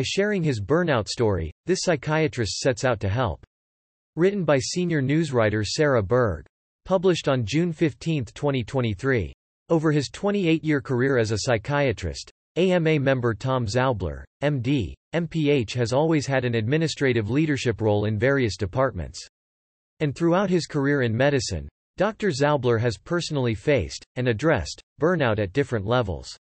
By sharing his burnout story, this psychiatrist sets out to help. Written by senior newswriter Sara Berg. Published on June 15, 2023. Over his 28-year career as a psychiatrist, AMA member Tom Zaubler, MD, MPH has always had an administrative leadership role in various departments. And throughout his career in medicine, Dr. Zaubler has personally faced, and addressed, burnout at different levels.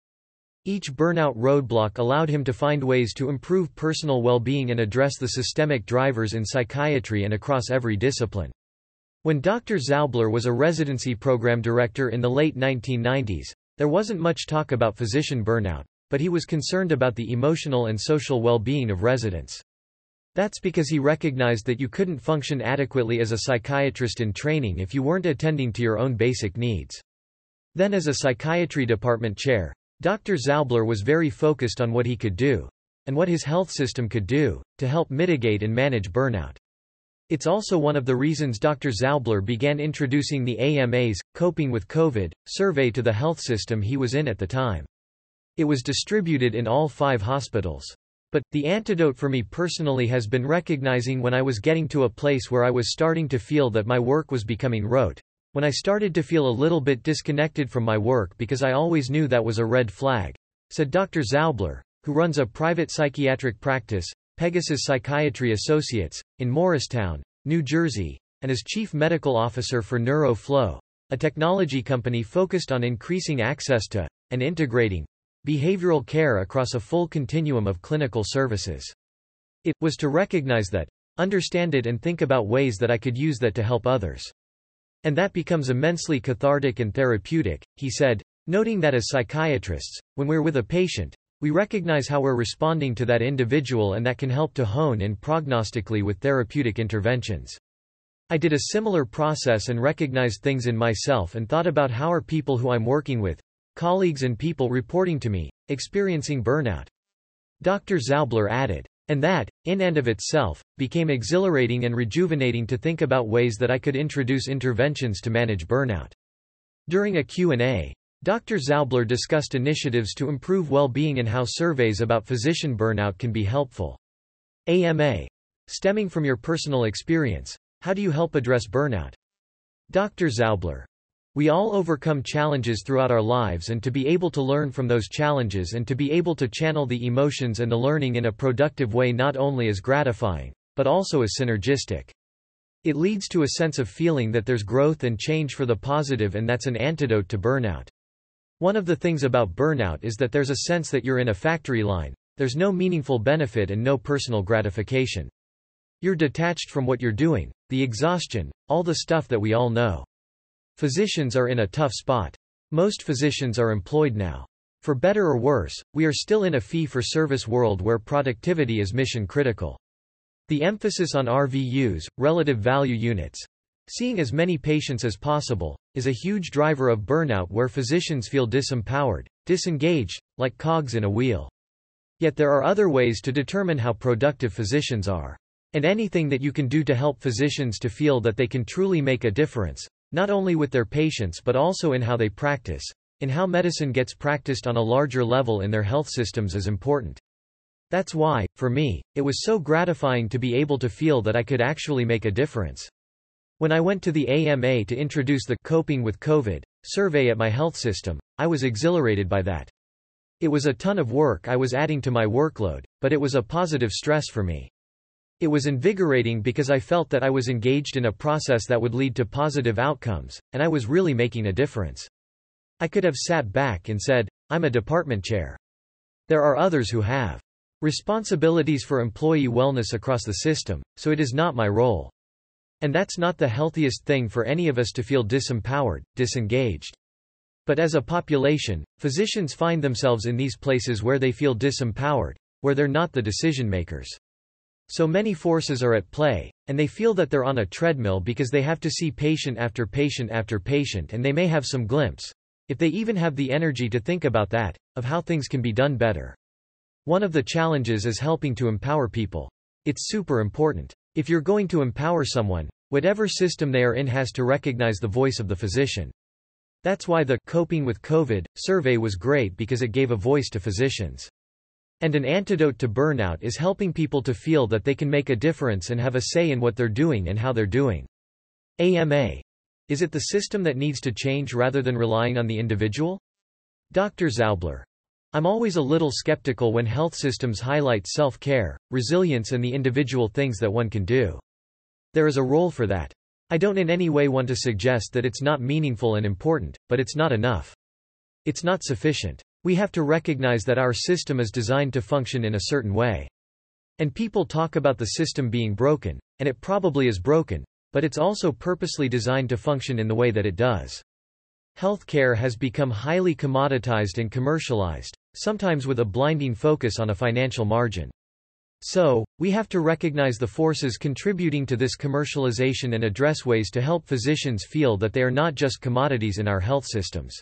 Each burnout roadblock allowed him to find ways to improve personal well-being and address the systemic drivers in psychiatry and across every discipline. When Dr. Zaubler was a residency program director in the late 1990s, there wasn't much talk about physician burnout, but he was concerned about the emotional and social well-being of residents. That's because he recognized that you couldn't function adequately as a psychiatrist in training if you weren't attending to your own basic needs. Then as a psychiatry department chair, Dr. Zaubler was very focused on what he could do, and what his health system could do, to help mitigate and manage burnout. It's also one of the reasons Dr. Zaubler began introducing the AMA's, Coping with COVID, survey to the health system he was in at the time. It was distributed in all five hospitals. But, the antidote for me personally has been recognizing when I was getting to a place where I was starting to feel that my work was becoming rote. When I started to feel a little bit disconnected from my work because I always knew that was a red flag, said Dr. Zaubler, who runs a private psychiatric practice, Pegasus Psychiatry Associates, in Morristown, New Jersey, and is chief medical officer for NeuroFlow, a technology company focused on increasing access to, and integrating, behavioral care across a full continuum of clinical services. It was to recognize that, understand it and think about ways that I could use that to help others. And that becomes immensely cathartic and therapeutic, he said, noting that as psychiatrists, when we're with a patient, we recognize how we're responding to that individual and that can help to hone in prognostically with therapeutic interventions. I did a similar process and recognized things in myself and thought about how are people who I'm working with, colleagues and people reporting to me, experiencing burnout. Dr. Zaubler added. And that, in and of itself, became exhilarating and rejuvenating to think about ways that I could introduce interventions to manage burnout. During a Q&A, Dr. Zaubler discussed initiatives to improve well-being and how surveys about physician burnout can be helpful. AMA. Stemming from your personal experience, how do you help address burnout? Dr. Zaubler. We all overcome challenges throughout our lives and to be able to learn from those challenges and to be able to channel the emotions and the learning in a productive way not only is gratifying, but also is synergistic. It leads to a sense of feeling that there's growth and change for the positive and that's an antidote to burnout. One of the things about burnout is that there's a sense that you're in a factory line, there's no meaningful benefit and no personal gratification. You're detached from what you're doing, the exhaustion, all the stuff that we all know. Physicians are in a tough spot. Most physicians are employed now. For better or worse, we are still in a fee-for-service world where productivity is mission critical. The emphasis on RVUs, relative value units, Seeing as many patients as possible, is a huge driver of burnout where physicians feel disempowered, disengaged, like cogs in a wheel. Yet there are other ways to determine how productive physicians are. And anything that you can do to help physicians to feel that they can truly make a difference, not only with their patients but also in how they practice, in how medicine gets practiced on a larger level in their health systems is important. That's why, for me, it was so gratifying to be able to feel that I could actually make a difference. When I went to the AMA to introduce the Coping with COVID survey at my health system, I was exhilarated by that. It was a ton of work I was adding to my workload, but it was a positive stress for me. It was invigorating because I felt that I was engaged in a process that would lead to positive outcomes, and I was really making a difference. I could have sat back and said, I'm a department chair. There are others who have responsibilities for employee wellness across the system, so it is not my role. And that's not the healthiest thing for any of us to feel disempowered, disengaged. But as a population, physicians find themselves in these places where they feel disempowered, where they're not the decision makers. So many forces are at play, and they feel that they're on a treadmill because they have to see patient after patient after patient and they may have some glimpse, if they even have the energy to think about that, of how things can be done better. One of the challenges is helping to empower people. It's super important. If you're going to empower someone, whatever system they are in has to recognize the voice of the physician. That's why the Coping with COVID survey was great because it gave a voice to physicians. And an antidote to burnout is helping people to feel that they can make a difference and have a say in what they're doing and how they're doing. AMA. Is it the system that needs to change rather than relying on the individual? Dr. Zaubler. I'm always a little skeptical when health systems highlight self-care, resilience and the individual things that one can do. There is a role for that. I don't in any way want to suggest that it's not meaningful and important, but it's not enough. It's not sufficient. We have to recognize that our system is designed to function in a certain way. And people talk about the system being broken, and it probably is broken, but it's also purposely designed to function in the way that it does. Healthcare has become highly commoditized and commercialized, sometimes with a blinding focus on a financial margin. So, we have to recognize the forces contributing to this commercialization and address ways to help physicians feel that they are not just commodities in our health systems.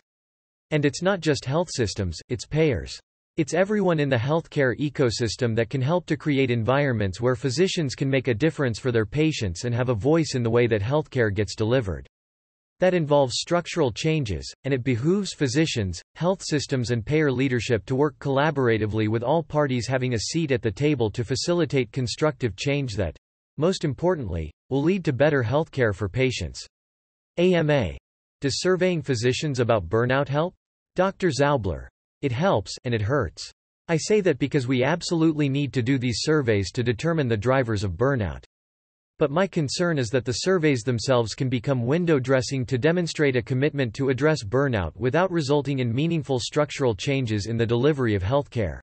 And it's not just health systems, it's payers. It's everyone in the healthcare ecosystem that can help to create environments where physicians can make a difference for their patients and have a voice in the way that healthcare gets delivered. That involves structural changes, and it behooves physicians, health systems and payer leadership to work collaboratively with all parties having a seat at the table to facilitate constructive change that, most importantly, will lead to better healthcare for patients. AMA. Does surveying physicians about burnout help? Dr. Zaubler. It helps, and it hurts. I say that because we absolutely need to do these surveys to determine the drivers of burnout. But my concern is that the surveys themselves can become window dressing to demonstrate a commitment to address burnout without resulting in meaningful structural changes in the delivery of healthcare.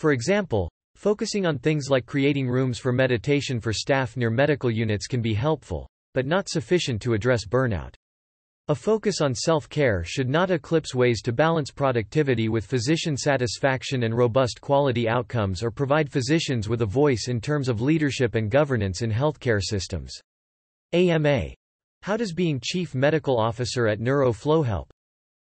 For example, focusing on things like creating rooms for meditation for staff near medical units can be helpful, but not sufficient to address burnout. A focus on self-care should not eclipse ways to balance productivity with physician satisfaction and robust quality outcomes or provide physicians with a voice in terms of leadership and governance in healthcare systems. AMA. How does being Chief Medical Officer at NeuroFlow help?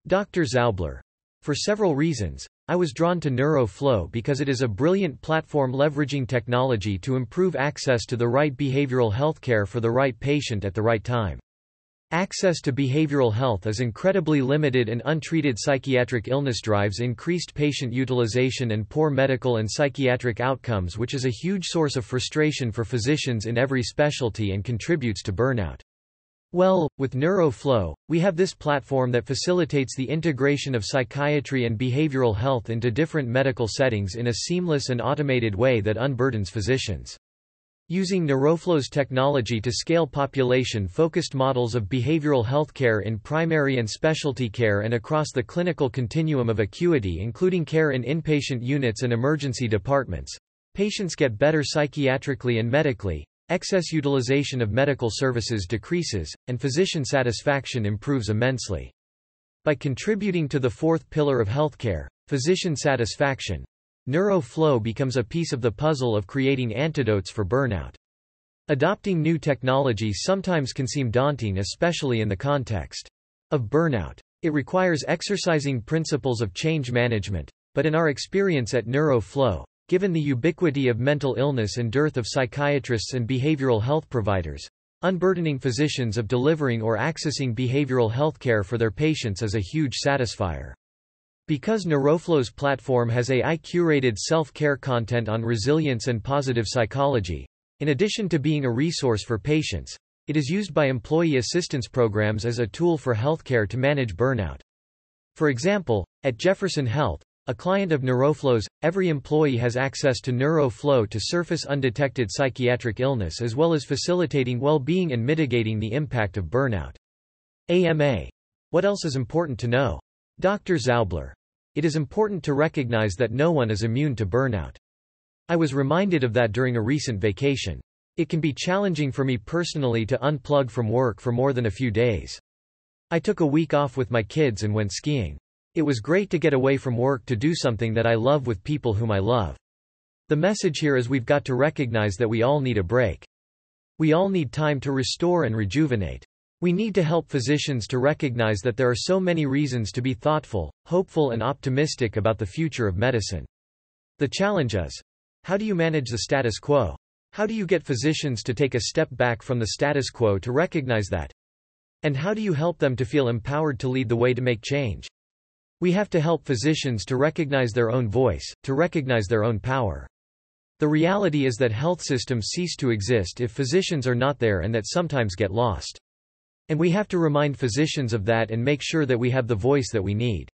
Dr. Zaubler. For several reasons, I was drawn to NeuroFlow because it is a brilliant platform leveraging technology to improve access to the right behavioral health care for the right patient at the right time. Access to behavioral health is incredibly limited and untreated psychiatric illness drives increased patient utilization and poor medical and psychiatric outcomes which is a huge source of frustration for physicians in every specialty and contributes to burnout. Well, with NeuroFlow, we have this platform that facilitates the integration of psychiatry and behavioral health into different medical settings in a seamless and automated way that unburdens physicians. Using NeuroFlow's technology to scale population-focused models of behavioral healthcare in primary and specialty care and across the clinical continuum of acuity including care in inpatient units and emergency departments, patients get better psychiatrically and medically, excess utilization of medical services decreases, and physician satisfaction improves immensely. By contributing to the fourth pillar of healthcare, physician satisfaction, NeuroFlow becomes a piece of the puzzle of creating antidotes for burnout. Adopting new technology sometimes can seem daunting especially in the context of burnout. It requires exercising principles of change management, but in our experience at NeuroFlow, given the ubiquity of mental illness and dearth of psychiatrists and behavioral health providers, unburdening physicians of delivering or accessing behavioral health care for their patients is a huge satisfier. Because NeuroFlow's platform has AI-curated self-care content on resilience and positive psychology, in addition to being a resource for patients, it is used by employee assistance programs as a tool for healthcare to manage burnout. For example, at Jefferson Health, a client of NeuroFlow's, every employee has access to NeuroFlow to surface undetected psychiatric illness as well as facilitating well-being and mitigating the impact of burnout. AMA. What else is important to know? Dr. Zaubler. It is important to recognize that no one is immune to burnout. I was reminded of that during a recent vacation. It can be challenging for me personally to unplug from work for more than a few days. I took a week off with my kids and went skiing. It was great to get away from work to do something that I love with people whom I love. The message here is we've got to recognize that we all need a break. We all need time to restore and rejuvenate. We need to help physicians to recognize that there are so many reasons to be thoughtful, hopeful and optimistic about the future of medicine. The challenge is, how do you manage the status quo? How do you get physicians to take a step back from the status quo to recognize that? And how do you help them to feel empowered to lead the way to make change? We have to help physicians to recognize their own voice, to recognize their own power. The reality is that health systems cease to exist if physicians are not there and that sometimes get lost. And we have to remind physicians of that and make sure that we have the voice that we need.